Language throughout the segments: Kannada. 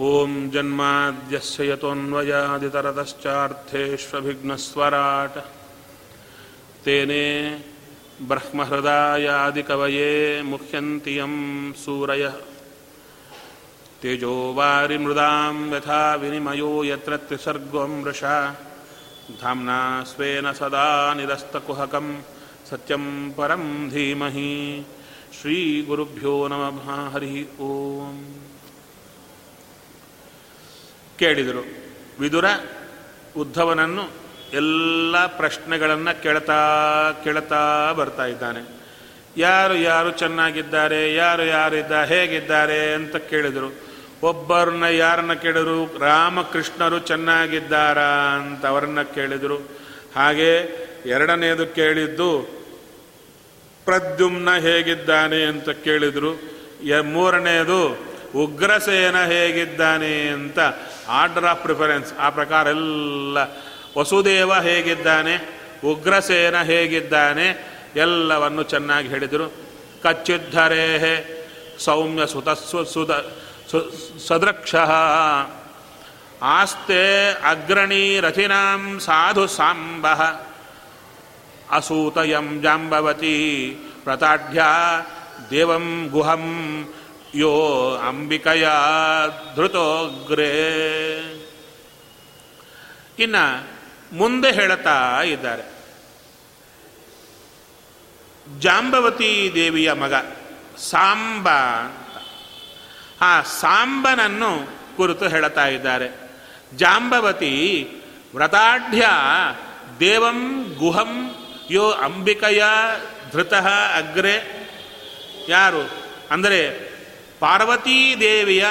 ॐ जन्माद्यस्य यतोऽन्वयादितरतश्चार्थेष्वभिघ्नस्वराट्। तेने ब्रह्महृदायादिकवये सूरयः। तेजो वारिमृदां यथा विनिमयो यत्र त्रिसर्गो मृषा धाम्ना स्वेन सदा निरस्तकुहकं, सत्यं परं धीमहि। श्रीगुरुभ्यो नमः हरिः ಓಂ ಕೇಳಿದರು. ವಿದುರ ಉದ್ಧವನನ್ನು ಎಲ್ಲ ಪ್ರಶ್ನೆಗಳನ್ನು ಕೇಳ್ತಾ ಕೇಳ್ತಾ ಬರ್ತಾ ಇದ್ದಾನೆ. ಯಾರು ಯಾರು ಚೆನ್ನಾಗಿದ್ದಾರೆ, ಯಾರು ಯಾರಿದ್ದ, ಹೇಗಿದ್ದಾರೆ ಅಂತ ಕೇಳಿದರು. ಒಬ್ಬರನ್ನ ಯಾರನ್ನ ಕೇಳಿದ್ರು? ರಾಮಕೃಷ್ಣರು ಚೆನ್ನಾಗಿದ್ದಾರಾ ಅಂತ ಅವರನ್ನ ಕೇಳಿದರು. ಹಾಗೆ ಎರಡನೆಯದು ಕೇಳಿದ್ದು, ಪ್ರದ್ಯುಮ್ನ ಹೇಗಿದ್ದಾನೆ ಅಂತ ಕೇಳಿದರು. ಮೂರನೆಯದು ಉಗ್ರಸೇನ ಹೇಗಿದ್ದಾನೆ ಅಂತ ಆರ್ಡರ್ ಆಫ್ ಪ್ರಿಫರೆನ್ಸ್. ಆ ಪ್ರಕಾರ ಎಲ್ಲ ವಸುದೇವ ಹೇಗಿದ್ದಾನೆ, ಉಗ್ರಸೇನ ಹೇಗಿದ್ದಾನೆ, ಎಲ್ಲವನ್ನು ಚೆನ್ನಾಗಿ ಹೇಳಿದರು. ಕಚ್ಚಿದ್ಧರೇ ಸೌಮ್ಯ ಸುತ ಸು- ಸದೃಕ್ಷ ಆಸ್ತೆ ಅಗ್ರಣೀ ರಚಿನಾಂ ಸಾಧು ಸಾಂಬ. ಅಸೂತಯಂ ಜಾಂಬವತಿ ಪ್ರತಾಢ್ಯ ದೇವಂ ಗುಹಂ ಯೋ ಅಂಬಿಕಯ ಧೃತೋಗ್ರೇ. ಇನ್ನ ಮುಂದೆ ಹೇಳುತ್ತಾ ಇದ್ದಾರೆ. ಜಾಂಬವತಿ ದೇವಿಯ ಮಗ ಸಾಂಬ ಅಂತ. ಆ ಸಾಂಬನನ್ನು ಕುರಿತು ಹೇಳುತ್ತಾ ಇದ್ದಾರೆ. ಜಾಂಬವತಿ ವ್ರತಾಢ್ಯ ದೇವಂ ಗುಹಂ ಯೋ ಅಂಬಿಕಯ ಧೃತಃ ಅಗ್ರೆ. ಯಾರು? ಅಂದರೆ ಪಾರ್ವತೀ ದೇವಿಯ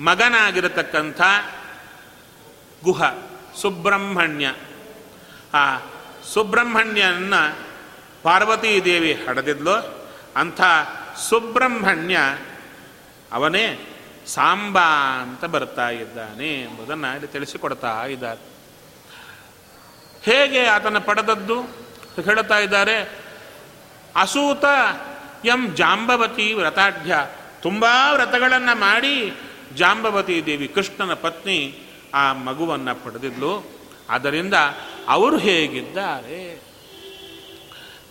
ಮಗನಾಗಿರತಕ್ಕಂಥ ಗುಹ, ಸುಬ್ರಹ್ಮಣ್ಯ. ಆ ಸುಬ್ರಹ್ಮಣ್ಯನ ಪಾರ್ವತೀ ದೇವಿ ಹಡೆದಿದ್ಲು. ಅಂಥ ಸುಬ್ರಹ್ಮಣ್ಯ ಅವನೇ ಸಾಂಬ ಅಂತ ಬರ್ತಾ ಇದ್ದಾನೆ ಎಂಬುದನ್ನು ಇಲ್ಲಿ ತಿಳಿಸಿಕೊಡ್ತಾ ಇದ್ದಾರೆ. ಹೇಗೆ ಆತನ ಪಡೆದದ್ದು? ಹೇಳುತ್ತಾ ಇದ್ದಾರೆ, ಅಸೂತ ಎಂ ಜಾಂಬವತಿ ವ್ರತಾಢ್ಯ. ತುಂಬಾ ವ್ರತಗಳನ್ನು ಮಾಡಿ ಜಾಂಬವತಿ ದೇವಿ ಕೃಷ್ಣನ ಪತ್ನಿ ಆ ಮಗುವನ್ನು ಪಡೆದಿದ್ಲು. ಆದ್ದರಿಂದ ಅವರು ಹೇಗಿದ್ದಾರೆ?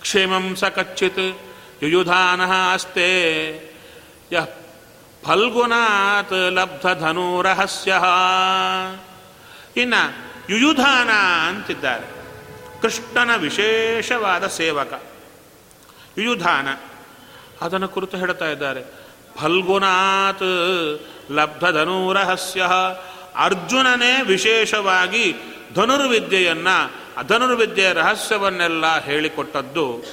ಕ್ಷೇಮಂ ಸ ಕಚ್ಚಿತ್, ಯುಯುಧಾನ ಅಸ್ತೆ ಯ ಫಲ್ಗುನಾತ್ ಲಬ್ಧ ಧನುರಹಸ್ಯ ಇನ್ನ ಯುಯುಧಾನ ಅಂತಿದ್ದಾರೆ. ಕೃಷ್ಣನ ವಿಶೇಷವಾದ ಸೇವಕ. ಯುಯುಧಾನ. ಅದನ್ನು ಕುರಿತು ಹೇಳ್ತಾ ಇದ್ದಾರೆ. ಫಲ್ಗುನಾತ್ ಲಬ್ಧ ಧನುರಹಸ್ಯ ಅರ್ಜುನನೇ ವಿಶೇಷವಾಗಿ ಧನುರ್ವಿದ್ಯೆಯನ್ನು ಧನುರ್ವಿದ್ಯೆಯ ರಹಸ್ಯವನ್ನೆಲ್ಲ ಹೇಳಿಕೊಟ್ಟದ್ದು.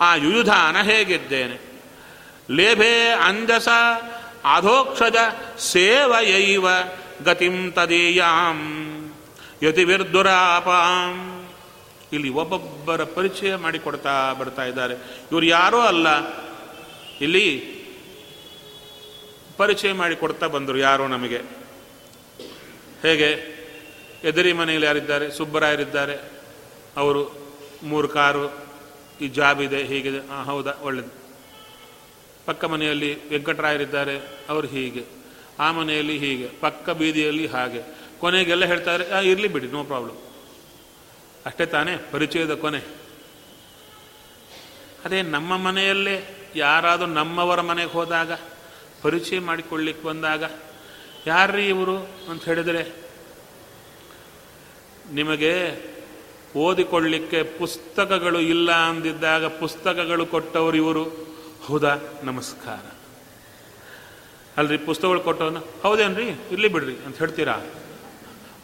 ಆ ಯುಯುಧಾನ ಹೇಗಿದ್ದೇನೆ? ಲೇಭೆ ಅಂಜಸ ಅಧೋಕ್ಷಜ ಸೇವಯೈವ ಗತಿಂ ತದೀಯಾಂ ಯತಿವಿರ್ದುರಾಪಾಂ. ಇಲ್ಲಿ ಒಬ್ಬೊಬ್ಬರ ಪರಿಚಯ ಮಾಡಿಕೊಡ್ತಾ ಬರ್ತಾ ಇದ್ದಾರೆ. ಇವರು ಯಾರೂ ಅಲ್ಲ ಇಲ್ಲಿ ಪರಿಚಯ ಮಾಡಿ ಕೊಡ್ತಾ ಬಂದರು ಯಾರು ನಮಗೆ. ಹೇಗೆ? ಎದುರಿ ಮನೆಯಲ್ಲಿ ಯಾರಿದ್ದಾರೆ? ಸುಬ್ಬರಾಯರಿದ್ದಾರೆ. ಅವರು ಮೂರು ಕಾರು, ಈ ಜಾಬ್ ಇದೆ, ಹೀಗಿದೆ. ಹಾಂ ಹೌದಾ? ಒಳ್ಳೇದು. ಪಕ್ಕ ಮನೆಯಲ್ಲಿ ವೆಂಕಟರಾಯರಿದ್ದಾರೆ. ಅವರು ಹೀಗೆ. ಆ ಮನೆಯಲ್ಲಿ ಹೀಗೆ. ಪಕ್ಕ ಬೀದಿಯಲ್ಲಿ ಹಾಗೆ. ಕೊನೆಗೆಲ್ಲ ಹೇಳ್ತಾರೆ ಇರಲಿ ಬಿಡಿ, ನೋ ಪ್ರಾಬ್ಲಮ್. ಅಷ್ಟೇ ತಾನೇ, ಪರಿಚಯದ ಕೊನೆ. ಅದೇ ನಮ್ಮ ಮನೆಯಲ್ಲೇ ಯಾರಾದರೂ ನಮ್ಮವರ ಮನೆಗೆ ಹೋದಾಗ, ಪರಿಚಯ ಮಾಡಿಕೊಳ್ಳಿಕ್ಕೆ ಬಂದಾಗ, ಯಾರ್ರೀ ಇವರು ಅಂತ ಹೇಳಿದರೆ, ನಿಮಗೆ ಓದಿಕೊಳ್ಳಿಕ್ಕೆ ಪುಸ್ತಕಗಳು ಇಲ್ಲ ಅಂದಿದ್ದಾಗ ಪುಸ್ತಕಗಳು ಕೊಟ್ಟವರು ಇವರು. ಹೌದಾ? ನಮಸ್ಕಾರ. ಅಲ್ರಿ, ಪುಸ್ತಕಗಳು ಕೊಟ್ಟವನು ಹೌದೇನ್ರಿ? ಇರ್ಲಿ ಬಿಡ್ರಿ ಅಂತ ಹೇಳ್ತೀರಾ?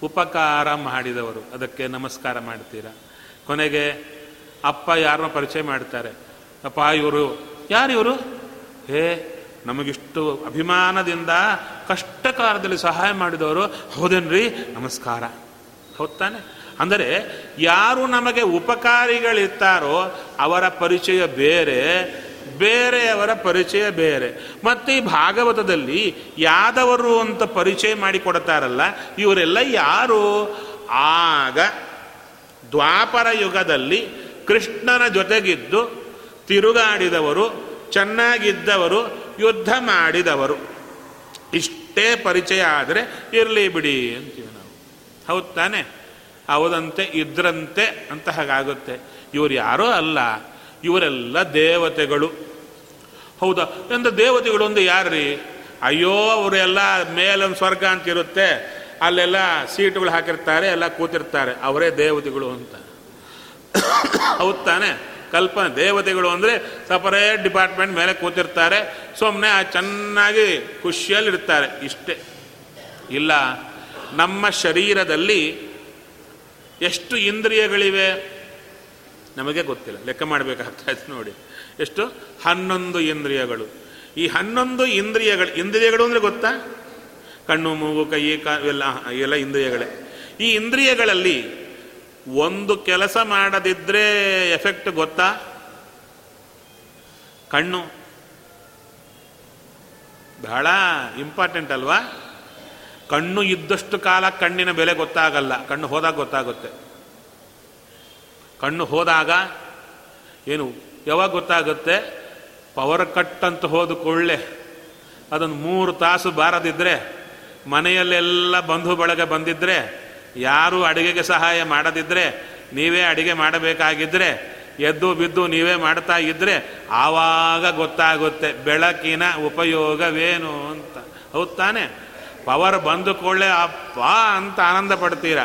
ಉಪಕಾರ ಮಾಡಿದವರು. ಅದಕ್ಕೆ ನಮಸ್ಕಾರ ಮಾಡ್ತೀರಾ? ಕೊನೆಗೆ ಅಪ್ಪ ಯಾರನ್ನ ಪರಿಚಯ ಮಾಡ್ತಾರೆ. ಅಪ್ಪ, ಇವರು ಯಾರು ಇವರು ಹೇ, ನಮಗಿಷ್ಟು ಅಭಿಮಾನದಿಂದ ಕಷ್ಟಕಾಲದಲ್ಲಿ ಸಹಾಯ ಮಾಡಿದವರು ಹೌದೇನ್ರಿ? ನಮಸ್ಕಾರ. ಹೌದಾನೆ ಅಂದರೆ ಯಾರು ನಮಗೆ ಉಪಕಾರಿಗಳಿರ್ತಾರೋ ಅವರ ಪರಿಚಯ ಬೇರೆ, ಬೇರೆಯವರ ಪರಿಚಯ ಬೇರೆ. ಮತ್ತು ಈ ಭಾಗವತದಲ್ಲಿ ಯಾದವರು ಅಂತ ಪರಿಚಯ ಮಾಡಿಕೊಡ್ತಾರಲ್ಲ, ಇವರೆಲ್ಲ ಯಾರು? ಆಗ ದ್ವಾಪರ ಯುಗದಲ್ಲಿ ಕೃಷ್ಣನ ಜೊತೆಗಿದ್ದು ತಿರುಗಾಡಿದವರು, ಚೆನ್ನಾಗಿದ್ದವರು, ಯುದ್ಧ ಮಾಡಿದವರು. ಇಷ್ಟೇ ಪರಿಚಯ ಆದರೆ ಇರಲಿ ಬಿಡಿ ಅಂತೀವಿ ನಾವು. ಹೌದು ತಾನೆ? ಹೌದಂತೆ, ಇದ್ರಂತೆ ಅಂತ ಹಾಗಾಗುತ್ತೆ. ಇವರು ಯಾರೋ ಅಲ್ಲ, ಇವರೆಲ್ಲ ದೇವತೆಗಳು. ಹೌದಾ? ಎಂದ ದೇವತೆಗಳು ಒಂದು ಯಾರ್ರಿ? ಅಯ್ಯೋ, ಅವರೆಲ್ಲ ಮೇಲೊಂದು ಸ್ವರ್ಗ ಅಂತ ಇರುತ್ತೆ. ಅಲ್ಲೆಲ್ಲ ಸೀಟುಗಳು ಹಾಕಿರ್ತಾರೆ, ಎಲ್ಲ ಕೂತಿರ್ತಾರೆ. ಅವರೇ ದೇವತೆಗಳು ಅಂತ. ಹೌದು ತಾನೆ? ಕಲ್ಪನೆ, ದೇವತೆಗಳು ಅಂದರೆ ಸಪರೇಟ್ ಡಿಪಾರ್ಟ್ಮೆಂಟ್ ಮೇಲೆ ಕೂತಿರ್ತಾರೆ. ಸುಮ್ಮನೆ ಚೆನ್ನಾಗಿ ಖುಷಿಯಲ್ಲಿರ್ತಾರೆ. ಇಷ್ಟೇ. ಇಲ್ಲ, ನಮ್ಮ ಶರೀರದಲ್ಲಿ ಎಷ್ಟು ಇಂದ್ರಿಯಗಳಿವೆ? ನಮಗೆ ಗೊತ್ತಿಲ್ಲ. ಲೆಕ್ಕ ಮಾಡಬೇಕಾಗ್ತಾ ಇತ್ತು ನೋಡಿ. ಎಷ್ಟು? ಹನ್ನೊಂದು ಇಂದ್ರಿಯಗಳು. ಈ ಹನ್ನೊಂದು ಇಂದ್ರಿಯಗಳು ಇಂದ್ರಿಯಗಳು ಅಂದರೆ ಗೊತ್ತಾ? ಕಣ್ಣು, ಮೂಗು, ಕೈ, ಕಾ, ಎಲ್ಲ ಎಲ್ಲ ಇಂದ್ರಿಯಗಳೇ. ಈ ಇಂದ್ರಿಯಗಳಲ್ಲಿ ಒಂದು ಕೆಲಸ ಮಾಡದಿದ್ದರೆ ಎಫೆಕ್ಟ್ ಗೊತ್ತಾ? ಕಣ್ಣು. ಬಹಳ ಇಂಪಾರ್ಟೆಂಟ್ ಅಲ್ವಾ? ಕಣ್ಣು ಇದ್ದಷ್ಟು ಕಾಲ ಕಣ್ಣಿನ ಬೆಲೆ ಗೊತ್ತಾಗಲ್ಲ. ಕಣ್ಣು ಹೋದಾಗ ಗೊತ್ತಾಗುತ್ತೆ. ಕಣ್ಣು ಹೋದಾಗ ಏನು, ಯಾವಾಗ ಗೊತ್ತಾಗುತ್ತೆ? ಪವರ್ ಕಟ್ ಅಂತ ಹೋದ ಕೊಳ್ಳೆ ಅದೊಂದು ಮೂರು ತಾಸು ಬಾರದಿದ್ದರೆ ಮನೆಯಲ್ಲೆಲ್ಲ ಬಂಧು ಬಳಗ ಬಂದಿದ್ದರೆ ಯಾರು ಅಡುಗೆಗೆ ಸಹಾಯ ಮಾಡದಿದ್ದರೆ ನೀವೇ ಅಡುಗೆ ಮಾಡಬೇಕಾಗಿದ್ದರೆ ಎದ್ದು ಬಿದ್ದು ನೀವೇ ಮಾಡ್ತಾ ಇದ್ದರೆ ಆವಾಗ ಗೊತ್ತಾಗುತ್ತೆ ಬೆಳಕಿನ ಉಪಯೋಗವೇನು ಅಂತ. ಹೌದು ತಾನೆ? ಪವರ್ ಬಂದು ಕೊಳ್ಳೆ ಅಪ್ಪ ಅಂತ ಆನಂದ ಪಡ್ತೀರಾ?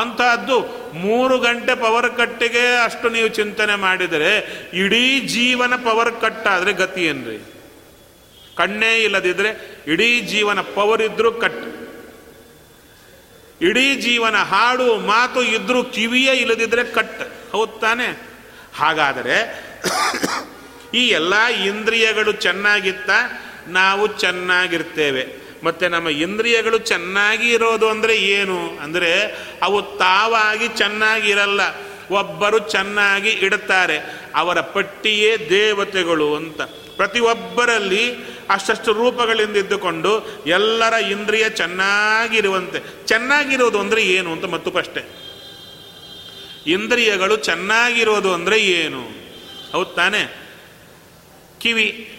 ಅಂಥದ್ದು ಮೂರು ಗಂಟೆ ಪವರ್ ಕಟ್ಟಿಗೆ ಅಷ್ಟು ನೀವು ಚಿಂತನೆ ಮಾಡಿದರೆ ಇಡೀ ಜೀವನ ಪವರ್ ಕಟ್ಟಾದರೆ ಗತಿ ಏನ್ರಿ? ಕಣ್ಣೇ ಇಲ್ಲದಿದ್ದರೆ ಇಡೀ ಜೀವನ ಪವರ್ ಇದ್ರೂ ಕಟ್ ಇಡೀ ಜೀವನ ಹಾಡು ಮಾತು ಇದ್ರೂ ಕಿವಿಯೇ ಇಲ್ಲದಿದ್ರೆ ಕಟ್. ಹೌದು ತಾನೆ? ಹಾಗಾದರೆ ಈ ಎಲ್ಲ ಇಂದ್ರಿಯಗಳು ಚೆನ್ನಾಗಿತ್ತ ನಾವು ಚೆನ್ನಾಗಿರ್ತೇವೆ. ಮತ್ತೆ ನಮ್ಮ ಇಂದ್ರಿಯಗಳು ಚೆನ್ನಾಗಿ ಇರೋದು ಅಂದರೆ ಏನು? ಅಂದರೆ ಅವು ತಾವಾಗಿ ಚೆನ್ನಾಗಿರಲ್ಲ. ಒಬ್ಬರು ಚೆನ್ನಾಗಿ ಇಡುತ್ತಾರೆ ಅವರ ಪಟ್ಟಿಯೇ ದೇವತೆಗಳು ಅಂತ. ಪ್ರತಿಯೊಬ್ಬರಲ್ಲಿ ಅಷ್ಟಷ್ಟು ರೂಪಗಳಿಂದ ಇದ್ದುಕೊಂಡು ಎಲ್ಲರ ಇಂದ್ರಿಯ ಚೆನ್ನಾಗಿರುವಂತೆ. ಚೆನ್ನಾಗಿರೋದು ಅಂದರೆ ಏನು ಅಂತ ಮತ್ತು ಪ್ರಶ್ನೆ ಇಂದ್ರಿಯಗಳು ಚೆನ್ನಾಗಿರೋದು ಅಂದರೆ ಏನು? ಹೌದು ತಾನೆ? ಕಿವಿ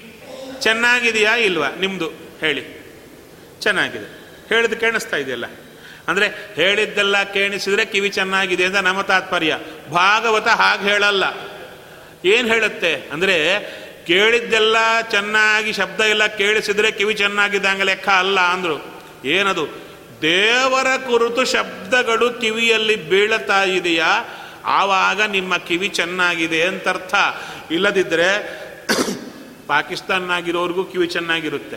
ಚೆನ್ನಾಗಿದೆಯಾ ಇಲ್ವಾ? ನಿಮ್ಮದು ಹೇಳಿ. ಚೆನ್ನಾಗಿದೆ. ಹೇಳಿದ್ ಕೇಳಿಸ್ತಾ ಇದೆಯಲ್ಲ. ಅಂದರೆ ಹೇಳಿದ್ದೆಲ್ಲ ಕೇಳಿಸಿದ್ರೆ ಕಿವಿ ಚೆನ್ನಾಗಿದೆ ಅಂತ ನಮ್ಮ ತಾತ್ಪರ್ಯ. ಭಾಗವತ ಹಾಗೆ ಹೇಳಲ್ಲ. ಏನು ಹೇಳುತ್ತೆ? ಅಂದರೆ ಕೇಳಿದ್ದೆಲ್ಲ ಚೆನ್ನಾಗಿ ಶಬ್ದ ಎಲ್ಲ ಕೇಳಿಸಿದ್ರೆ ಕಿವಿ ಚೆನ್ನಾಗಿದ್ದಂಗೆ ಲೆಕ್ಕ ಅಲ್ಲ ಅಂದರು. ಏನದು? ದೇವರ ಕುರಿತು ಶಬ್ದಗಳು ಕಿವಿಯಲ್ಲಿ ಬೀಳತಾ ಇದೆಯಾ? ಆವಾಗ ನಿಮ್ಮ ಕಿವಿ ಚೆನ್ನಾಗಿದೆ ಅಂತ ಅರ್ಥ ಇಲ್ಲದಿದ್ದರೆ ಪಾಕಿಸ್ತಾನಾಗಿರೋರಿಗೂ ಕಿವಿ ಚೆನ್ನಾಗಿರುತ್ತೆ.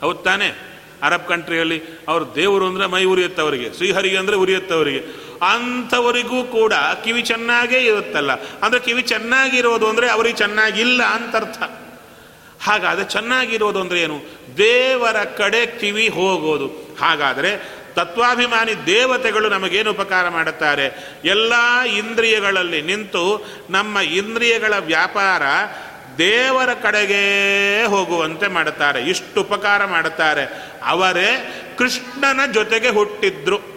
ಹೌದು ತಾನೆ? ಅರಬ್ ಕಂಟ್ರಿಯಲ್ಲಿ ಅವ್ರ ದೇವರು ಅಂದರೆ ಮೈ ಉರಿಯುತ್ತೆ ಅವರಿಗೆ ಶ್ರೀಹರಿ ಅಂದರೆ ಉರಿಯುತ್ತೆ ಅವರಿಗೆ ಅಂಥವರಿಗೂ ಕೂಡ ಕಿವಿ ಚೆನ್ನಾಗೇ ಇರುತ್ತಲ್ಲ. ಅಂದರೆ ಕಿವಿ ಚೆನ್ನಾಗಿರೋದು ಅಂದರೆ ಅವರಿಗೆ ಚೆನ್ನಾಗಿಲ್ಲ ಅಂತ ಅರ್ಥ ಹಾಗಾದರೆ ಚೆನ್ನಾಗಿರೋದು ಅಂದರೆ ಏನು? ದೇವರ ಕಡೆ ಕಿವಿ ಹೋಗೋದು. ಹಾಗಾದರೆ ತತ್ವಾಭಿಮಾನಿ ದೇವತೆಗಳು ನಮಗೇನು ಉಪಕಾರ ಮಾಡುತ್ತಾರೆ? ಎಲ್ಲ ಇಂದ್ರಿಯಗಳಲ್ಲಿ ನಿಂತು ನಮ್ಮ ಇಂದ್ರಿಯಗಳ ವ್ಯಾಪಾರ ದೇವರ ಕಡೆಗೆ ಹೋಗುವಂತೆ ಮಾಡುತ್ತಾರೆ. ಇಷ್ಟು ಉಪಕಾರ ಮಾಡುತ್ತಾರೆ. ಅವರೇ ಕೃಷ್ಣನ ಜೊತೆಗೆ ಹುಟ್ಟಿದ್ರು.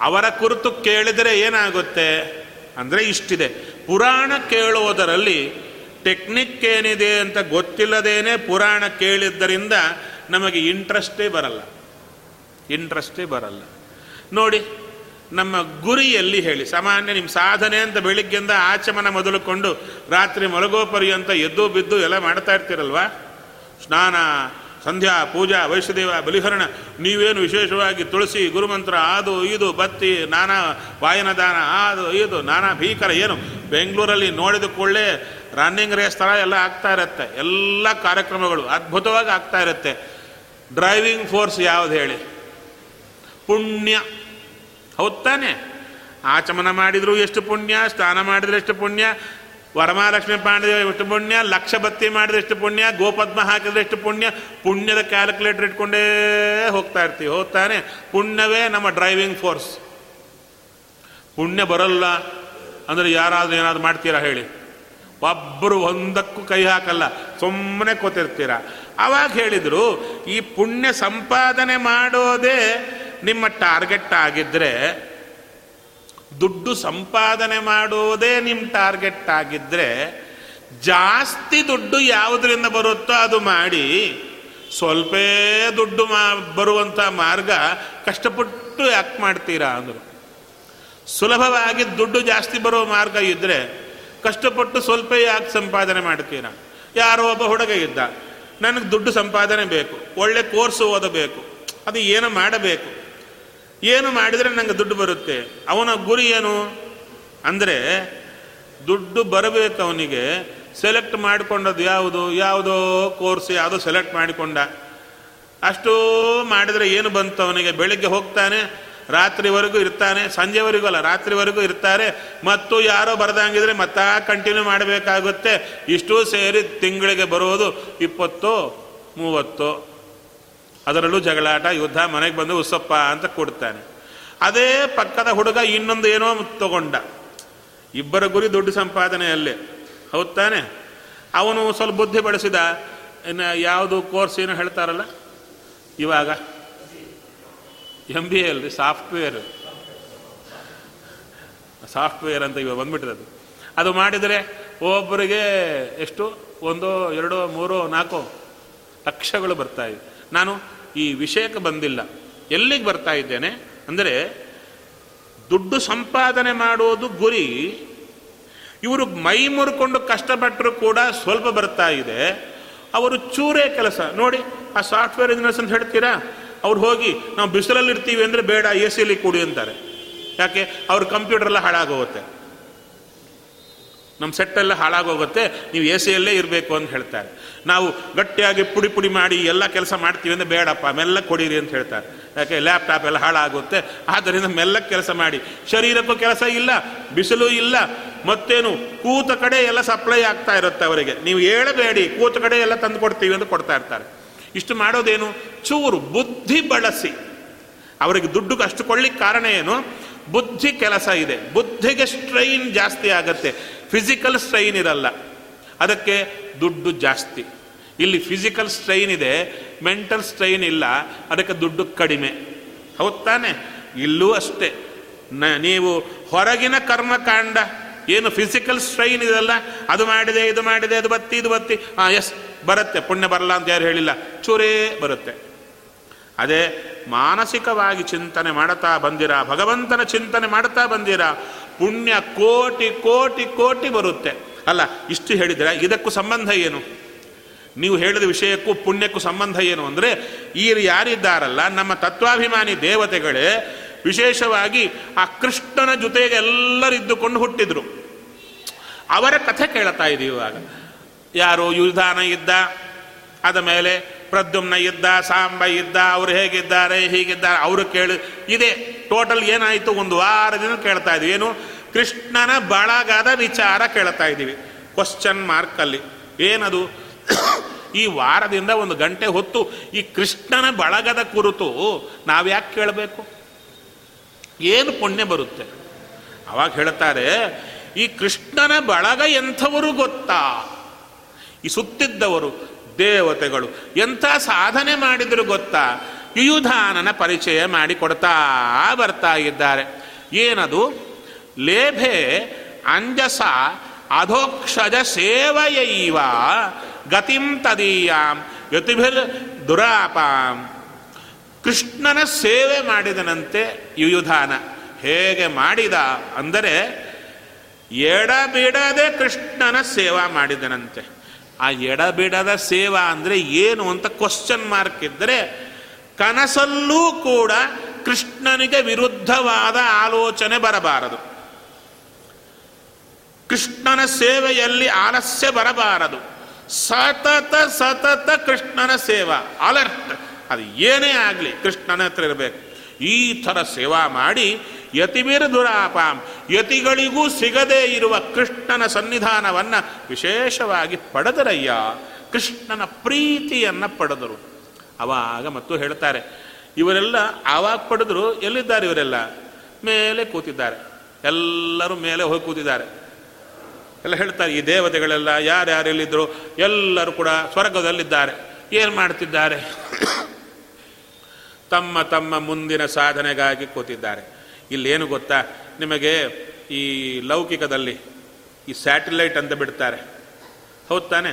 ಅವರ ಕುರಿತು ಕೇಳಿದರೆ ಏನಾಗುತ್ತೆ? ಅಂದರೆ ಇಷ್ಟಿದೆ. ಪುರಾಣ ಕೇಳುವುದರಲ್ಲಿ ಟೆಕ್ನಿಕ್ ಏನಿದೆ ಅಂತ ಗೊತ್ತಿಲ್ಲದೇನೆ ಪುರಾಣ ಕೇಳಿದ್ದರಿಂದ ನಮಗೆ ಇಂಟ್ರೆಸ್ಟೇ ಬರಲ್ಲ. ಇಂಟ್ರೆಸ್ಟೇ ಬರಲ್ಲ. ನೋಡಿ, ನಮ್ಮ ಗುರಿಯಲ್ಲಿ ಹೇಳಿ, ಸಾಮಾನ್ಯ ನಿಮ್ಮ ಸಾಧನೆ ಅಂತ ಬೆಳಿಗ್ಗೆಯಿಂದ ಆಚಮನ ಮೊದಲುಕೊಂಡು ರಾತ್ರಿ ಮಲಗೋ ಪರ್ಯಂತ ಎದ್ದು ಬಿದ್ದು ಎಲ್ಲ ಮಾಡ್ತಾ ಇರ್ತೀರಲ್ವಾ? ಸ್ನಾನ ಸಂಧ್ಯಾ, ಪೂಜಾ ವೈಶ್ವದೇವ ಬಲಿಹರಣ, ನೀವೇನು ವಿಶೇಷವಾಗಿ ತುಳಸಿ, ಗುರುಮಂತ್ರ ಅದು ಇದು ಬತ್ತಿ, ನಾನಾ ವಾಯನದಾನ ಅದು ಇದು ನಾನಾ ಭೀಕರ ಏನು? ಬೆಂಗಳೂರಲ್ಲಿ ನೋಡಿದ ಕೂಡಲೇ ರನ್ನಿಂಗ್ ರೇಸ್ ಥರ ಎಲ್ಲ ಆಗ್ತಾ ಇರುತ್ತೆ. ಎಲ್ಲ ಕಾರ್ಯಕ್ರಮಗಳು ಅದ್ಭುತವಾಗಿ ಆಗ್ತಾ ಇರುತ್ತೆ. ಡ್ರೈವಿಂಗ್ ಫೋರ್ಸ್ ಯಾವುದು ಹೇಳಿ? ಪುಣ್ಯ. ಹೌದ್ ತಾನೆ? ಆಚಮನ ಮಾಡಿದರೂ ಎಷ್ಟು ಪುಣ್ಯ, ಸ್ನಾನ ಮಾಡಿದರೆ ಎಷ್ಟು ಪುಣ್ಯ ವರಮಹಾಲಕ್ಷ್ಮಿ ಮಾಡಿದ್ರೆ ಎಷ್ಟು ಪುಣ್ಯ? ಲಕ್ಷ ಬತ್ತಿ ಮಾಡಿದ್ರೆ ಎಷ್ಟು ಪುಣ್ಯ? ಗೋಪದ್ಮ ಹಾಕಿದ್ರೆ ಎಷ್ಟು ಪುಣ್ಯ? ಪುಣ್ಯದ ಕ್ಯಾಲ್ಕುಲೇಟರ್ ಇಟ್ಕೊಂಡೇ ಹೋಗ್ತಾ ಇರ್ತೀವಿ, ಹೋಗ್ತಾನೆ. ಪುಣ್ಯವೇ ನಮ್ಮ ಡ್ರೈವಿಂಗ್ ಫೋರ್ಸ್ ಪುಣ್ಯ ಬರಲ್ಲ ಅಂದರೆ ಯಾರಾದರೂ ಏನಾದರೂ ಮಾಡ್ತೀರಾ ಹೇಳಿ. ಒಬ್ಬರು ಒಂದಕ್ಕೂ ಕೈ ಹಾಕಲ್ಲ ಸುಮ್ಮನೆ ಕೂತಿರ್ತೀರ. ಅವಾಗ ಹೇಳಿದರು, ಈ ಪುಣ್ಯ ಸಂಪಾದನೆ ಮಾಡೋದೇ ನಿಮ್ಮ ಟಾರ್ಗೆಟ್ ಆಗಿದ್ದರೆ ದುಡ್ಡು ಸಂಪಾದನೆ ಮಾಡೋದೇ ನಿಮ್ಮ ಟಾರ್ಗೆಟ್ ಆಗಿದ್ದರೆ ಜಾಸ್ತಿ ದುಡ್ಡು ಯಾವುದರಿಂದ ಬರುತ್ತೋ ಅದು ಮಾಡಿ ಸ್ವಲ್ಪೇ ದುಡ್ಡು ಮಾ ಬರುವಂಥ ಮಾರ್ಗ ಕಷ್ಟಪಟ್ಟು ಯಾಕೆ ಮಾಡ್ತೀರಾ ಅಂದರು. ಸುಲಭವಾಗಿ ದುಡ್ಡು ಜಾಸ್ತಿ ಬರೋ ಮಾರ್ಗ ಇದ್ದರೆ ಕಷ್ಟಪಟ್ಟು ಸ್ವಲ್ಪ ಯಾಕೆ ಸಂಪಾದನೆ ಮಾಡ್ತೀರಾ. ಯಾರೋ ಒಬ್ಬ ಹುಡುಗ ಇದ್ದ, ನನಗೆ ದುಡ್ಡು ಸಂಪಾದನೆ ಬೇಕು, ಒಳ್ಳೆ ಕೋರ್ಸ್ ಓದಬೇಕು, ಅದು ಏನು ಮಾಡಬೇಕು ಏನು ಮಾಡಿದರೆ ನನಗೆ ದುಡ್ಡು ಬರುತ್ತೆ? ಅವನ ಗುರಿ ಏನು? ಅಂದರೆ ದುಡ್ಡು ಬರಬೇಕು ಅವನಿಗೆ. ಸೆಲೆಕ್ಟ್ ಮಾಡಿಕೊಂಡದ್ದು ಯಾವುದು? ಯಾವುದೋ ಕೋರ್ಸ್ ಯಾವುದೋ ಸೆಲೆಕ್ಟ್ ಮಾಡಿಕೊಂಡ. ಅಷ್ಟು ಮಾಡಿದರೆ ಏನು ಬಂತು ಅವನಿಗೆ? ಬೆಳಿಗ್ಗೆ ಹೋಗ್ತಾನೆ, ರಾತ್ರಿವರೆಗೂ ಇರ್ತಾನೆ, ಸಂಜೆವರೆಗೂ ಅಲ್ಲ, ರಾತ್ರಿವರೆಗೂ ಇರ್ತಾರೆ. ಮತ್ತು ಯಾರೋ ಬರ್ದಂಗಿದ್ರೆ ಮತ್ತೆ ಕಂಟಿನ್ಯೂ ಮಾಡಬೇಕಾಗುತ್ತೆ. ಇಷ್ಟು ಸೇರಿ ತಿಂಗಳಿಗೆ ಬರೋದು ಇಪ್ಪತ್ತು, ಮೂವತ್ತು. ಅದರಲ್ಲೂ ಜಗಳಾಟ, ಯುದ್ಧ, ಮನೆಗೆ ಬಂದು ಉಸಪ್ಪ ಅಂತ ಕೊಡ್ತಾನೆ. ಅದೇ ಪಕ್ಕದ ಹುಡುಗ ಇನ್ನೊಂದು ಏನೋ ತಗೊಂಡ. ಇಬ್ಬರ ಗುರಿ ದುಡ್ಡು ಸಂಪಾದನೆಯಲ್ಲೇ. ಹೌದ್ ತಾನೆ? ಅವನು ಸ್ವಲ್ಪ ಬುದ್ಧಿ ಬಳಸಿದ. ಇನ್ನು ಯಾವುದು ಕೋರ್ಸ್ ಏನು ಹೇಳ್ತಾರಲ್ಲ? ಇವಾಗ? ಎಂ ಬಿ ಎ ಅಲ್ರಿ, ಸಾಫ್ಟ್ವೇರ್. ಸಾಫ್ಟ್ವೇರ್ ಅಂತ ಇವಾಗ ಬಂದ್ಬಿಟ್ಟಿದೆ ಅದು ಮಾಡಿದರೆ ಒಬ್ಬರಿಗೆ ಎಷ್ಟು? ಒಂದು, ಎರಡು, ಮೂರು, ನಾಲ್ಕು ಲಕ್ಷಗಳು ಬರ್ತಾಯಿವೆ ನಾನು ಈ ವಿಷಯಕ್ಕೆ ಬಂದಿಲ್ಲ. ಎಲ್ಲಿಗೆ ಬರ್ತಾ ಇದ್ದೇನೆ? ಅಂದರೆ ದುಡ್ಡು ಸಂಪಾದನೆ ಮಾಡೋದು ಗುರಿ. ಇವರು ಮೈ ಮುರ್ಕೊಂಡು ಕಷ್ಟಪಟ್ಟರು ಕೂಡ ಸ್ವಲ್ಪ ಬರ್ತಾ ಇದೆ. ಅವರು ಚೂರೇ ಕೆಲಸ. ನೋಡಿ, ಆ ಸಾಫ್ಟ್ವೇರ್ ಇಂಜಿನಿಯರ್ಸ್ ಅಂತ ಹೇಳ್ತೀರಾ? ಅವ್ರು ಹೋಗಿ, ನಾವು ಬಿಸಿಲಲ್ಲಿ ಇರ್ತೀವಿ ಅಂದರೆ ಬೇಡ ಎ ಸಿಯಲ್ಲಿ ಕೂಡಿ ಅಂತಾರೆ. ಯಾಕೆ? ಅವ್ರ ಕಂಪ್ಯೂಟರ್ ಎಲ್ಲ ಹಾಳಾಗೋಗುತ್ತೆ. ನಮ್ಮ ಸೆಟ್ಟೆಲ್ಲ ಹಾಳಾಗೋಗುತ್ತೆ. ನೀವು ಎ ಸಿಯಲ್ಲೇ ಇರಬೇಕು ಅಂತ ಹೇಳ್ತಾರೆ. ನಾವು ಗಟ್ಟಿಯಾಗಿ ಪುಡಿ ಪುಡಿ ಮಾಡಿ ಎಲ್ಲ ಕೆಲಸ ಮಾಡ್ತೀವಿ ಅಂದರೆ ಬೇಡಪ್ಪ ಮೆಲ್ಲಕ್ಕೆ ಕೊಡಿರಿ ಅಂತ ಹೇಳ್ತಾರೆ. ಯಾಕೆ ಲ್ಯಾಪ್ಟಾಪ್ ಎಲ್ಲ ಹಾಳಾಗುತ್ತೆ, ಆದ್ದರಿಂದ ಮೆಲ್ಲಕ್ಕೆ ಕೆಲಸ ಮಾಡಿ. ಶರೀರಕ್ಕೂ ಕೆಲಸ ಇಲ್ಲ, ಬಿಸಿಲು ಇಲ್ಲ, ಮತ್ತೇನು, ಕೂತ ಕಡೆ ಎಲ್ಲ ಸಪ್ಲೈ ಆಗ್ತಾ ಇರುತ್ತೆ ಅವರಿಗೆ. ನೀವು ಹೇಳಬೇಡಿ, ಕೂತ ಕಡೆ ಎಲ್ಲ ತಂದು ಕೊಡ್ತೀವಿ ಅಂತ ಕೊಡ್ತಾ ಇರ್ತಾರೆ. ಇಷ್ಟು ಮಾಡೋದೇನು? ಚೂರು ಬುದ್ಧಿ ಬಳಸಿ. ಅವರಿಗೆ ದುಡ್ಡು ಅಷ್ಟು ಕೊಳ್ಳಿಕ್ಕೆ ಕಾರಣ ಏನು? ಬುದ್ಧಿ ಕೆಲಸ ಇದೆ. ಬುದ್ಧಿಗೆ ಸ್ಟ್ರೈನ್ ಜಾಸ್ತಿ ಆಗುತ್ತೆ. ಫಿಸಿಕಲ್ ಸ್ಟ್ರೈನ್ ಇರಲ್ಲ. ಅದಕ್ಕೆ ದುಡ್ಡು ಜಾಸ್ತಿ. ಇಲ್ಲಿ ಫಿಸಿಕಲ್ ಸ್ಟ್ರೈನ್ ಇದೆ ಮೆಂಟಲ್ ಸ್ಟ್ರೈನ್ ಇಲ್ಲ, ಅದಕ್ಕೆ ದುಡ್ಡು ಕಡಿಮೆ. ಹೌದು ತಾನೆ ಇಲ್ಲೂ ಅಷ್ಟೇ. ನ, ನೀವು ಹೊರಗಿನ ಕರ್ಮಕಾಂಡ, ಏನು ಫಿಸಿಕಲ್ ಸ್ಟ್ರೈನ್ ಇದೆಲ್ಲ ಅದು ಮಾಡಿದೆ, ಇದು ಮಾಡಿದೆ, ಅದು ಬತ್ತಿ, ಇದು ಬತ್ತಿ ಹಾಂ ಎಸ್ ಬರುತ್ತೆ. ಪುಣ್ಯ ಬರಲ್ಲ ಅಂತ ಯಾರು ಹೇಳಿಲ್ಲ. ಚೂರೇ ಬರುತ್ತೆ. ಅದೇ ಮಾನಸಿಕವಾಗಿ ಚಿಂತನೆ ಮಾಡ್ತಾ ಬಂದಿರ, ಭಗವಂತನ ಚಿಂತನೆ ಮಾಡ್ತಾ ಬಂದಿರ, ಪುಣ್ಯ ಕೋಟಿ ಕೋಟಿ ಕೋಟಿ ಬರುತ್ತೆ. ಅಲ್ಲ, ಇಷ್ಟು ಹೇಳಿದರೆ ಇದಕ್ಕೂ ಸಂಬಂಧ ಏನು? ನೀವು ಹೇಳಿದ ವಿಷಯಕ್ಕೂ ಪುಣ್ಯಕ್ಕೂ ಸಂಬಂಧ ಏನು ಅಂದರೆ, ಈ ಯಾರಿದ್ದಾರಲ್ಲ, ನಮ್ಮ ತತ್ವಾಭಿಮಾನಿ ದೇವತೆಗಳೇ, ವಿಶೇಷವಾಗಿ ಆ ಕೃಷ್ಣನ ಜೊತೆಗೆ ಎಲ್ಲರಿದ್ದುಕೊಂಡು ಹುಟ್ಟಿದ್ರು. ಅವರ ಕಥೆ ಕೇಳ್ತಾ ಇದೀವಿ ಇವಾಗ. ಯಾರು ಯುಧಾನ ಇದ್ದ, ಅದ ಮೇಲೆ ಪ್ರದ್ಯುಮ್ನ ಇದ್ದ, ಸಾಂಬ ಇದ್ದ, ಅವರು ಹೇಗಿದ್ದಾರೆ, ಹೀಗಿದ್ದಾರೆ, ಅವರು ಕೇಳಿ. ಇದೆ ಟೋಟಲ್ ಏನಾಯಿತು? ಒಂದು ವಾರದಿಂದ ಕೇಳ್ತಾ ಇದ್ವಿ. ಏನು? ಕೃಷ್ಣನ ಬಳಗದ ವಿಚಾರ ಕೇಳ್ತಾ ಇದ್ದೀವಿ. ಕ್ವಶನ್ ಮಾರ್ಕಲ್ಲಿ ಏನದು? ಈ ವಾರದಿಂದ ಒಂದು ಗಂಟೆ ಹೊತ್ತು ಈ ಕೃಷ್ಣನ ಬಳಗದ ಕುರಿತು ನಾವ್ಯಾಕೆ ಕೇಳಬೇಕು? ಏನು ಪುಣ್ಯ ಬರುತ್ತೆ? ಅವಾಗ ಹೇಳ್ತಾರೆ, ಈ ಕೃಷ್ಣನ ಬಳಗ ಎಂಥವರು ಗೊತ್ತಾ? ಈ ಸುತ್ತಿದ್ದವರು, ದೇವತೆಗಳು, ಎಂಥ ಸಾಧನೆ ಮಾಡಿದ್ರು ಗೊತ್ತಾ? ಯುಯುಧಾನನ ಪರಿಚಯ ಮಾಡಿಕೊಡ್ತಾ ಬರ್ತಾ ಇದ್ದಾರೆ. ಏನದು? ಲೇಭೆ ಅಂಜಸ ಅಧೋಕ್ಷಜ ಸೇವಯೈವ ಗತಿಂ ತದೀಯಾಂ ಯತಿಭಿರ್ ದುರಾಪಾಂ. ಕೃಷ್ಣನ ಸೇವೆ ಮಾಡಿದನಂತೆ ಯುಯುಧಾನ. ಹೇಗೆ ಮಾಡಿದ ಅಂದರೆ ಎಡಬಿಡದೆ ಕೃಷ್ಣನ ಸೇವಾ ಮಾಡಿದನಂತೆ. ಆ ಎಡಬಿಡದ ಸೇವಾ ಅಂದರೆ ಏನು ಅಂತ ಕ್ವಶನ್ ಮಾರ್ಕ್ ಇದ್ದರೆ ಕನಸಲ್ಲೂ ಕೂಡ ಕೃಷ್ಣನಿಗೆ ವಿರುದ್ಧವಾದ ಆಲೋಚನೆ ಬರಬಾರದು. ಕೃಷ್ಣನ ಸೇವೆಯಲ್ಲಿ ಆಲಸ್ಯ ಬರಬಾರದು. ಸತತ ಸತತ ಕೃಷ್ಣನ ಸೇವಾ ಅಲರ್ಟ್ ಅದು ಏನೇ ಆಗಲಿ ಕೃಷ್ಣನ ಹತ್ರ ಇರಬೇಕು. ಈ ಥರ ಸೇವಾ ಮಾಡಿ ಯತಿವೀರ ದುರಾಪಾಂ, ಯತಿಗಳಿಗೂ ಸಿಗದೇ ಇರುವ ಕೃಷ್ಣನ ಸನ್ನಿಧಾನವನ್ನು ವಿಶೇಷವಾಗಿ ಪಡೆದರಯ್ಯ, ಕೃಷ್ಣನ ಪ್ರೀತಿಯನ್ನು ಪಡೆದರು. ಅವಾಗ ಮತ್ತು ಹೇಳ್ತಾರೆ, ಇವರೆಲ್ಲ ಆವಾಗ ಪಡೆದ್ರು ಎಲ್ಲಿದ್ದಾರೆ ಇವರೆಲ್ಲ? ಮೇಲೆ ಕೂತಿದ್ದಾರೆ. ಎಲ್ಲರೂ ಮೇಲೆ ಹೋಗಿ ಕೂತಿದ್ದಾರೆ. ಎಲ್ಲ ಹೇಳ್ತಾರೆ, ಈ ದೇವತೆಗಳೆಲ್ಲ ಯಾರ್ಯಾರೆಲ್ಲಿದ್ದರು ಎಲ್ಲರೂ ಕೂಡ ಸ್ವರ್ಗದಲ್ಲಿದ್ದಾರೆ. ಏನು ಮಾಡ್ತಿದ್ದಾರೆ? ತಮ್ಮ ತಮ್ಮ ಮುಂದಿನ ಸಾಧನೆಗಾಗಿ ಕೂತಿದ್ದಾರೆ. ಇಲ್ಲೇನು ಗೊತ್ತಾ? ನಿಮಗೆ ಈ ಲೌಕಿಕದಲ್ಲಿ ಈ ಸ್ಯಾಟಲೈಟ್ ಅಂತ ಬಿಡ್ತಾರೆ. ಹೌದು ತಾನೆ?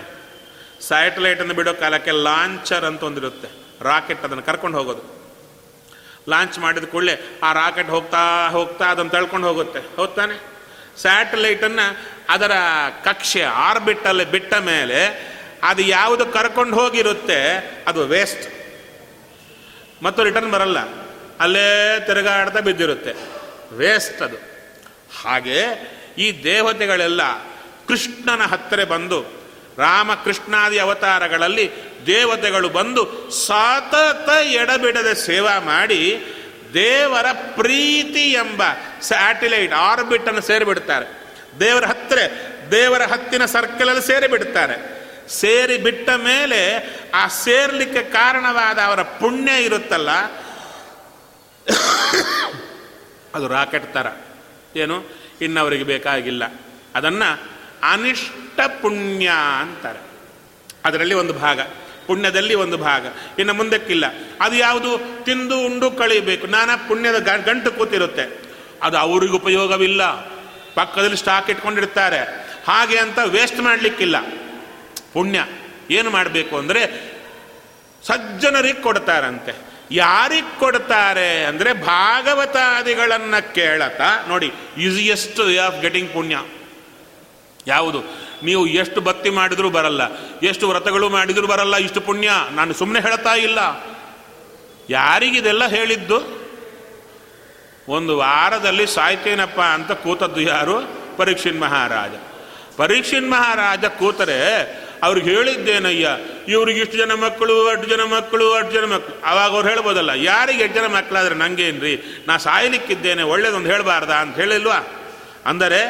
ಸ್ಯಾಟಲೈಟನ್ನು ಬಿಡೋ ಕಾಲಕ್ಕೆ ಲಾಂಚರ್ ಅಂತ ಒಂದಿರುತ್ತೆ ರಾಕೆಟ್ ಅದನ್ನು ಕರ್ಕೊಂಡು ಹೋಗೋದು. ಲಾಂಚ್ ಮಾಡಿದ ಕೂಡಲೇ ಆ ರಾಕೆಟ್ ಹೋಗ್ತಾ ಹೋಗ್ತಾ ಅದನ್ನು ತಳ್ಕೊಂಡು ಹೋಗುತ್ತೆ. ಹೋಗ್ತಾನೆ ಸ್ಯಾಟಲೈಟನ್ನು ಅದರ ಕಕ್ಷೆ ಆರ್ಬಿಟ್ಟಲ್ಲಿ ಬಿಟ್ಟ ಮೇಲೆ ಅದು ಯಾವುದು ಕರ್ಕೊಂಡು ಹೋಗಿರುತ್ತೆ, ಅದು ವೇಸ್ಟ್ ಮತ್ತು ರಿಟರ್ನ್ ಬರಲ್ಲ. ಅಲ್ಲೇ ತಿರುಗಾಡ್ತಾ ಬಿದ್ದಿರುತ್ತೆ. ವೇಸ್ಟ್ ಅದು. ಹಾಗೆ ಈ ದೇವತೆಗಳೆಲ್ಲ ಕೃಷ್ಣನ ಹತ್ತಿರ ಬಂದು, ರಾಮಕೃಷ್ಣಾದಿ ಅವತಾರಗಳಲ್ಲಿ ದೇವತೆಗಳು ಬಂದು ಸತತ ಎಡಬಿಡದೆ ಸೇವಾ ಮಾಡಿ ದೇವರ ಪ್ರೀತಿ ಎಂಬ ಸ್ಯಾಟಿಲೈಟ್ ಆರ್ಬಿಟನ್ನು ಸೇರಿಬಿಡ್ತಾರೆ. ದೇವರ ಹತ್ತಿರ, ದೇವರ ಹತ್ತಿನ ಸರ್ಕಲಲ್ಲಿ ಸೇರಿಬಿಡ್ತಾರೆ ಸೇರಿ ಬಿಟ್ಟ ಮೇಲೆ ಆ ಸೇರ್ಲಿಕ್ಕೆ ಕಾರಣವಾದ ಅವರ ಪುಣ್ಯ ಇರುತ್ತಲ್ಲ, ಅದು ರಾಕೆಟ್ ಥರ ಏನು? ಇನ್ನವರಿಗೆ ಬೇಕಾಗಿಲ್ಲ. ಅದನ್ನು ಅನಿಷ್ಟ ಪುಣ್ಯ ಅಂತಾರೆ. ಅದರಲ್ಲಿ ಒಂದು ಭಾಗ, ಪುಣ್ಯದಲ್ಲಿ ಒಂದು ಭಾಗ. ಇನ್ನು ಮುಂದಕ್ಕಿಲ್ಲ. ಅದು ಯಾವುದು? ತಿಂದು ಉಂಡು ಕಳಿಬೇಕು. ನಾನಾ ಪುಣ್ಯದ ಗಂಟು ಕೂತಿರುತ್ತೆ. ಅದು ಅವ್ರಿಗೆ ಉಪಯೋಗವಿಲ್ಲ. ಪಕ್ಕದಲ್ಲಿ ಸ್ಟಾಕ್ ಇಟ್ಕೊಂಡಿರ್ತಾರೆ. ಹಾಗೆ ಅಂತ ವೇಸ್ಟ್ ಮಾಡಲಿಕ್ಕಿಲ್ಲ. ಪುಣ್ಯ. ಏನು ಮಾಡಬೇಕು ಅಂದರೆ ಸಜ್ಜನರಿಗೆ ಕೊಡ್ತಾರಂತೆ. ಯಾರಿಗೆ ಕೊಡ್ತಾರೆ ಅಂದರೆ ಭಾಗವತಾದಿಗಳನ್ನು ಕೇಳತಾ ನೋಡಿ ಈಸಿಯೆಸ್ಟ್ ವೇ ಆಫ್ ಗೆಟಿಂಗ್ ಪುಣ್ಯ. ಯಾವುದು? ನೀವು ಎಷ್ಟು ಭಕ್ತಿ ಮಾಡಿದರೂ ಬರಲ್ಲ. ಎಷ್ಟು ವ್ರತಗಳು ಮಾಡಿದರೂ ಬರಲ್ಲ. ಇಷ್ಟು ಪುಣ್ಯ. ನಾನು ಸುಮ್ಮನೆ ಹೇಳ್ತಾ ಇಲ್ಲ. ಯಾರಿಗಿದೆಲ್ಲ ಹೇಳಿದ್ದು? ಒಂದು ವಾರದಲ್ಲಿ ಸಾಯ್ತೇನಪ್ಪ ಅಂತ ಕೂತದ್ದು ಯಾರು? ಪರೀಕ್ಷಿನ್ ಮಹಾರಾಜ. ಪರೀಕ್ಷಿನ್ ಮಹಾರಾಜ ಕೂತರೆ ಅವ್ರಿಗೆ ಹೇಳಿದ್ದೇನಯ್ಯ? ಇವ್ರಿಗೆ ಇಷ್ಟು ಜನ ಮಕ್ಕಳು, ಅಷ್ಟು ಜನ ಮಕ್ಕಳು, ಅಷ್ಟು ಜನ ಮಕ್ಕಳು ಅವಾಗ ಅವ್ರು ಹೇಳ್ಬೋದಲ್ಲ, ಯಾರಿಗೆ ಎಷ್ಟು ಜನ ಮಕ್ಕಳಾದ್ರೆ ನಂಗೇನ್ರಿ? ನಾ ಸಾಯ್ಲಿಕ್ಕಿದ್ದೇನೆ, ಒಳ್ಳೇದೊಂದು ಹೇಳಬಾರ್ದ ಅಂತ ಹೇಳಿಲ್ವಾ? ಅಂದರೆ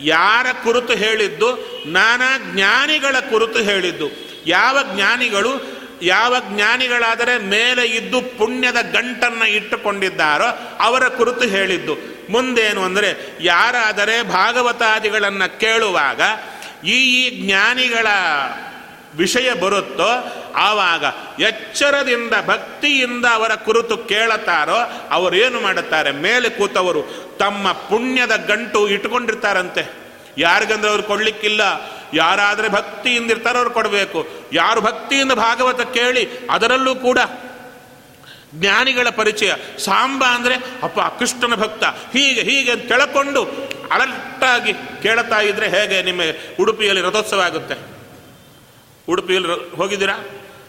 ಯಾರ ಕುರಿತು ಹೇಳಿದ್ದು, ನಾನಾ ಜ್ಞಾನಿಗಳ ಕುರಿತು ಹೇಳಿದ್ದು. ಯಾವ ಜ್ಞಾನಿಗಳು ಯಾವ ಜ್ಞಾನಿಗಳಾದರೆ ಮೇಲೆ ಇದ್ದು ಪುಣ್ಯದ ಗಂಟನ್ನು ಇಟ್ಟುಕೊಂಡಿದ್ದಾರೋ ಅವರ ಕುರಿತು ಹೇಳಿದ್ದು. ಮುಂದೇನು ಅಂದರೆ, ಯಾರಾದರೆ ಭಾಗವತಾದಿಗಳನ್ನು ಕೇಳುವಾಗ ಈ ಈ ಜ್ಞಾನಿಗಳ ವಿಷಯ ಬರುತ್ತೋ, ಆವಾಗ ಎಚ್ಚರದಿಂದ, ಭಕ್ತಿಯಿಂದ ಅವರ ಕುರಿತು ಕೇಳುತ್ತಾರೋ ಅವರೇನು ಮಾಡುತ್ತಾರೆ? ಮೇಲೆ ಕೂತವರು ತಮ್ಮ ಪುಣ್ಯದ ಗಂಟು ಇಟ್ಕೊಂಡಿರ್ತಾರಂತೆ ಯಾರಿಗಂದ್ರೆ ಅವ್ರು ಕೊಡ್ಲಿಕ್ಕಿಲ್ಲ ಯಾರಾದರೆ ಭಕ್ತಿಯಿಂದ ಇರ್ತಾರೋ ಅವ್ರು ಕೊಡಬೇಕು. ಯಾರು ಭಕ್ತಿಯಿಂದ ಭಾಗವತ ಕೇಳಿ ಅದರಲ್ಲೂ ಕೂಡ ಜ್ಞಾನಿಗಳ ಪರಿಚಯ. ಸಾಂಬ ಅಂದರೆ ಅಪ್ಪ ಕೃಷ್ಣನ ಭಕ್ತ. ಹೀಗೆ ಹೀಗೆ ಅಂತ ಕೆಳಕೊಂಡು ಅಲರ್ಟಾಗಿ ಕೇಳ್ತಾ ಇದ್ರೆ ಹೇಗೆ ನಿಮ್ಮ ಉಡುಪಿಯಲ್ಲಿ ರಥೋತ್ಸವ ಆಗುತ್ತೆ? ಉಡುಪಿಯಲ್ಲಿ ಹೋಗಿದ್ದೀರಾ?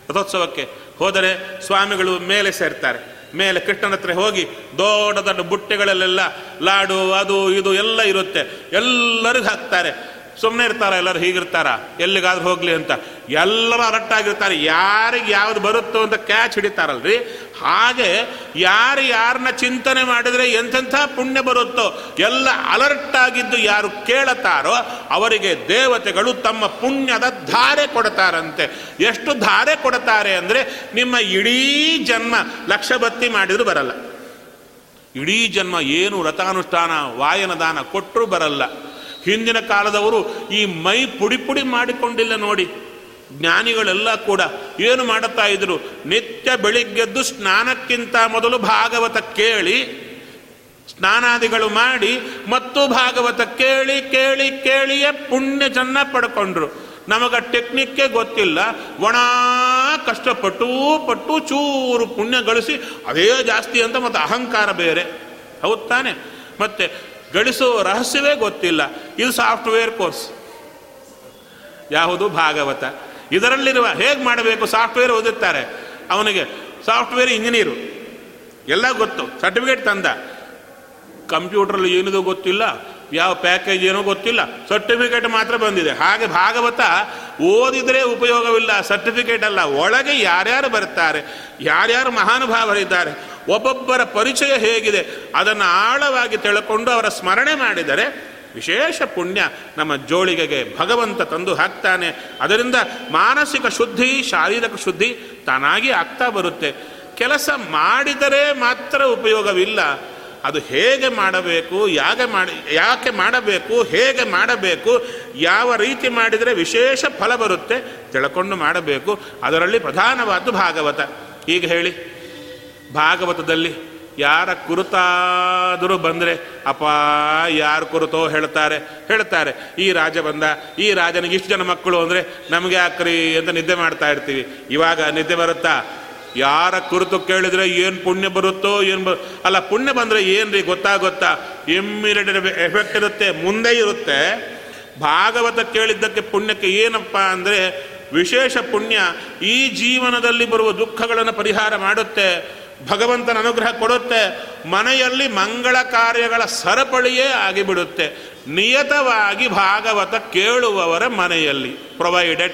ರಥೋತ್ಸವಕ್ಕೆ ಹೋದರೆ ಸ್ವಾಮಿಗಳು ಮೇಲೆ ಸೇರ್ತಾರೆ. ಮೇಲೆ ಕೃಷ್ಣನ ಹತ್ರ ಹೋಗಿ ದೊಡ್ಡ ದೊಡ್ಡ ಬುಟ್ಟೆಗಳಲ್ಲೆಲ್ಲ ಲಾಡು, ಅದು, ಇದು ಎಲ್ಲ ಇರುತ್ತೆ. ಎಲ್ಲರಿಗೂ ಹಾಕ್ತಾರೆ. ಸುಮ್ಮನೆ ಇರ್ತಾರ, ಎಲ್ಲರೂ ಹೀಗಿರ್ತಾರ, ಎಲ್ಲಿಗಾದ್ರೂ ಹೋಗ್ಲಿ ಅಂತ. ಎಲ್ಲರೂ ಅಲರ್ಟ್ ಆಗಿರ್ತಾರೆ ಯಾರಿಗೆ ಯಾವ್ದು ಬರುತ್ತೋ ಅಂತ ಕ್ಯಾಚ್ ಹಿಡಿತಾರಲ್ರಿ? ಹಾಗೆ ಯಾರು ಯಾರನ್ನ ಚಿಂತನೆ ಮಾಡಿದರೆ ಎಂಥೆಂಥ ಪುಣ್ಯ ಬರುತ್ತೋ, ಎಲ್ಲ ಅಲರ್ಟ್ ಆಗಿದ್ದು ಯಾರು ಕೇಳುತ್ತಾರೋ ಅವರಿಗೆ ದೇವತೆಗಳು ತಮ್ಮ ಪುಣ್ಯದ ಧಾರೆ ಕೊಡ್ತಾರಂತೆ. ಎಷ್ಟು ಧಾರೆ ಕೊಡ್ತಾರೆ ಅಂದರೆ, ನಿಮ್ಮ ಇಡೀ ಜನ್ಮ ಲಕ್ಷ ಬತ್ತಿ ಮಾಡಿದ್ರು ಬರಲ್ಲ. ಇಡೀ ಜನ್ಮ ಏನು ವ್ರತಾನುಷ್ಠಾನ ವಾಯನ ದಾನ ಕೊಟ್ಟರೂ ಬರಲ್ಲ. ಹಿಂದಿನ ಕಾಲದವರು ಈ ಮೈ ಪುಡಿ ಪುಡಿ ಮಾಡಿಕೊಂಡಿಲ್ಲ ನೋಡಿ. ಜ್ಞಾನಿಗಳೆಲ್ಲ ಕೂಡ ಏನು ಮಾಡುತ್ತಾ ಇದ್ರು? ನಿತ್ಯ ಬೆಳಿಗ್ಗೆದ್ದು ಸ್ನಾನಕ್ಕಿಂತ ಮೊದಲು ಭಾಗವತ ಕೇಳಿ, ಸ್ನಾನಾದಿಗಳು ಮಾಡಿ, ಮತ್ತು ಭಾಗವತ ಕೇಳಿ ಕೇಳಿ, ಕೇಳಿಯೇ ಪುಣ್ಯ ಚೆನ್ನ ಪಡ್ಕೊಂಡ್ರು. ನಮಗ ಟೆಕ್ನಿಕ್ಕೇ ಗೊತ್ತಿಲ್ಲ. ಒಣ ಕಷ್ಟಪಟ್ಟು ಪಟ್ಟು ಚೂರು ಪುಣ್ಯ ಗಳಿಸಿ, ಅದೇ ಜಾಸ್ತಿ ಅಂತ ಮತ್ತು ಅಹಂಕಾರ ಬೇರೆ. ಹೌದು ತಾನೆ? ಮತ್ತೆ ಗಳಿಸೋ ರಹಸ್ಯವೇ ಗೊತ್ತಿಲ್ಲ. ಇದು ಸಾಫ್ಟ್ವೇರ್ ಕೋರ್ಸ್. ಯಾವುದು ಭಾಗವತ. ಇದರಲ್ಲಿರುವ ಹೇಗೆ ಮಾಡಬೇಕು ಸಾಫ್ಟ್ವೇರ್ ಓದುತ್ತಾರೆ. ಅವನಿಗೆ ಸಾಫ್ಟ್ವೇರ್ ಇಂಜಿನಿಯರು. ಎಲ್ಲ ಗೊತ್ತು. ಸರ್ಟಿಫಿಕೇಟ್ ತಂದ. ಕಂಪ್ಯೂಟ್ರಲ್ಲಿ ಏನಿದು ಗೊತ್ತಿಲ್ಲ. ಯಾವ ಪ್ಯಾಕೇಜ್ ಏನೋ ಗೊತ್ತಿಲ್ಲ. ಸರ್ಟಿಫಿಕೇಟ್ ಮಾತ್ರ ಬಂದಿದೆ. ಹಾಗೆ ಭಾಗವತ ಓದಿದರೆ ಉಪಯೋಗವಿಲ್ಲ. ಸರ್ಟಿಫಿಕೇಟ್ ಅಲ್ಲ. ಒಳಗೆ ಯಾರ್ಯಾರು ಬರ್ತಾರೆ, ಯಾರ್ಯಾರು ಮಹಾನುಭಾವರಿದ್ದಾರೆ ಒಬ್ಬೊಬ್ಬರ ಪರಿಚಯ ಹೇಗಿದೆ ಅದನ್ನು ಆಳವಾಗಿ ತಿಳ್ಕೊಂಡು ಅವರ ಸ್ಮರಣೆ ಮಾಡಿದರೆ ವಿಶೇಷ ಪುಣ್ಯ ನಮ್ಮ ಜೋಳಿಗೆಗೆ ಭಗವಂತ ತಂದು ಹಾಕ್ತಾನೆ. ಅದರಿಂದ ಮಾನಸಿಕ ಶುದ್ಧಿ, ಶಾರೀರಿಕ ಶುದ್ಧಿ ತಾನಾಗಿ ಆಗ್ತಾ ಬರುತ್ತೆ. ಕೆಲಸ ಮಾಡಿದರೆ ಮಾತ್ರ ಉಪಯೋಗವಿಲ್ಲ. ಅದು ಹೇಗೆ ಮಾಡಬೇಕು ಯಾಕೆ ಮಾಡಿ, ಯಾಕೆ ಮಾಡಬೇಕು, ಹೇಗೆ ಮಾಡಬೇಕು, ಯಾವ ರೀತಿ ಮಾಡಿದರೆ ವಿಶೇಷ ಫಲ ಬರುತ್ತೆ ತಿಳ್ಕೊಂಡು ಮಾಡಬೇಕು. ಅದರಲ್ಲಿ ಪ್ರಧಾನವಾದ್ದು ಭಾಗವತ. ಈಗ ಹೇಳಿ. ಭಾಗವತದಲ್ಲಿ ಯಾರ ಕುರುತಾದರೂ ಬಂದರೆ, ಅಪ್ಪ, ಯಾರು ಕುರುತೋ ಹೇಳ್ತಾರೆ ಹೇಳ್ತಾರೆ. ಈ ರಾಜ ಬಂದ, ಈ ರಾಜನಿಗೆ ಇಷ್ಟು ಜನ ಮಕ್ಕಳು ಅಂದರೆ ನಮಗೆ ಹಾಕ್ರಿ ಅಂತ ನಿದ್ದೆ ಮಾಡ್ತಾ ಇರ್ತೀವಿ. ಇವಾಗ ನಿದ್ದೆ ಬರುತ್ತಾ? ಯಾರ ಕುರುತು ಕೇಳಿದ್ರೆ ಏನು ಪುಣ್ಯ ಬರುತ್ತೋ, ಏನು ಬರು ಅಲ್ಲ, ಪುಣ್ಯ ಬಂದರೆ ಏನು ರೀ ಗೊತ್ತಾ ಗೊತ್ತಾ? ಇಮ್ಮಿಡಿಯೇಟ್ ಎಫೆಕ್ಟ್ ಇರುತ್ತೆ, ಮುಂದೆ ಇರುತ್ತೆ. ಭಾಗವತ ಕೇಳಿದ್ದಕ್ಕೆ ಪುಣ್ಯಕ್ಕೆ ಏನಪ್ಪ ಅಂದರೆ ವಿಶೇಷ ಪುಣ್ಯ, ಈ ಜೀವನದಲ್ಲಿ ಬರುವ ದುಃಖಗಳನ್ನು ಪರಿಹಾರ ಮಾಡುತ್ತೆ. ಭಗವಂತನ ಅನುಗ್ರಹ ಕೊಡುತ್ತೆ. ಮನೆಯಲ್ಲಿ ಮಂಗಳ ಕಾರ್ಯಗಳ ಸರಪಳಿಯೇ ಆಗಿಬಿಡುತ್ತೆ. ನಿಯತವಾಗಿ ಭಾಗವತ ಕೇಳುವವರ ಮನೆಯಲ್ಲಿ. ಪ್ರೊವೈಡೆಡ್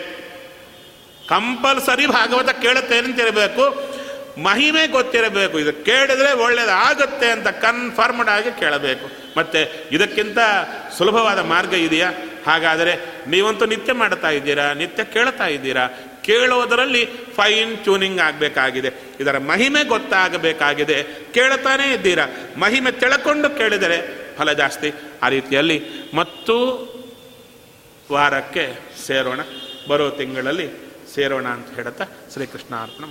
ಕಂಪಲ್ಸರಿ ಭಾಗವತ ಕೇಳುತ್ತೆ ಅಂತಿರಬೇಕು ಮಹಿಮೆ ಗೊತ್ತಿರಬೇಕು. ಇದು ಕೇಳಿದ್ರೆ ಒಳ್ಳೇದಾಗುತ್ತೆ ಅಂತ ಕನ್ಫರ್ಮ್ಡ್ ಆಗಿ ಕೇಳಬೇಕು. ಮತ್ತೆ ಇದಕ್ಕಿಂತ ಸುಲಭವಾದ ಮಾರ್ಗ ಇದೆಯಾ? ಹಾಗಾದರೆ ನೀವಂತೂ ನಿತ್ಯ ಮಾಡ್ತಾ ಇದ್ದೀರಾ? ನಿತ್ಯ ಕೇಳ್ತಾ ಇದ್ದೀರಾ? ಕೇಳೋದರಲ್ಲಿ ಫೈನ್ ಟ್ಯೂನಿಂಗ್ ಆಗಬೇಕಾಗಿದೆ. ಇದರ ಮಹಿಮೆ ಗೊತ್ತಾಗಬೇಕಾಗಿದೆ. ಕೇಳ್ತಾನೇ ಇದ್ದೀರಾ? ಮಹಿಮೆ ತಿಳ್ಕೊಂಡು ಕೇಳಿದರೆ ಫಲ ಜಾಸ್ತಿ. ಆ ರೀತಿಯಲ್ಲಿ ಮತ್ತು ವಾರಕ್ಕೆ ಸೇರೋಣ. ಬರೋ ತಿಂಗಳಲ್ಲಿ ಸೇರೋಣ ಅಂತ ಹೇಳುತ್ತಾ ಶ್ರೀಕೃಷ್ಣ ಅರ್ಪಣ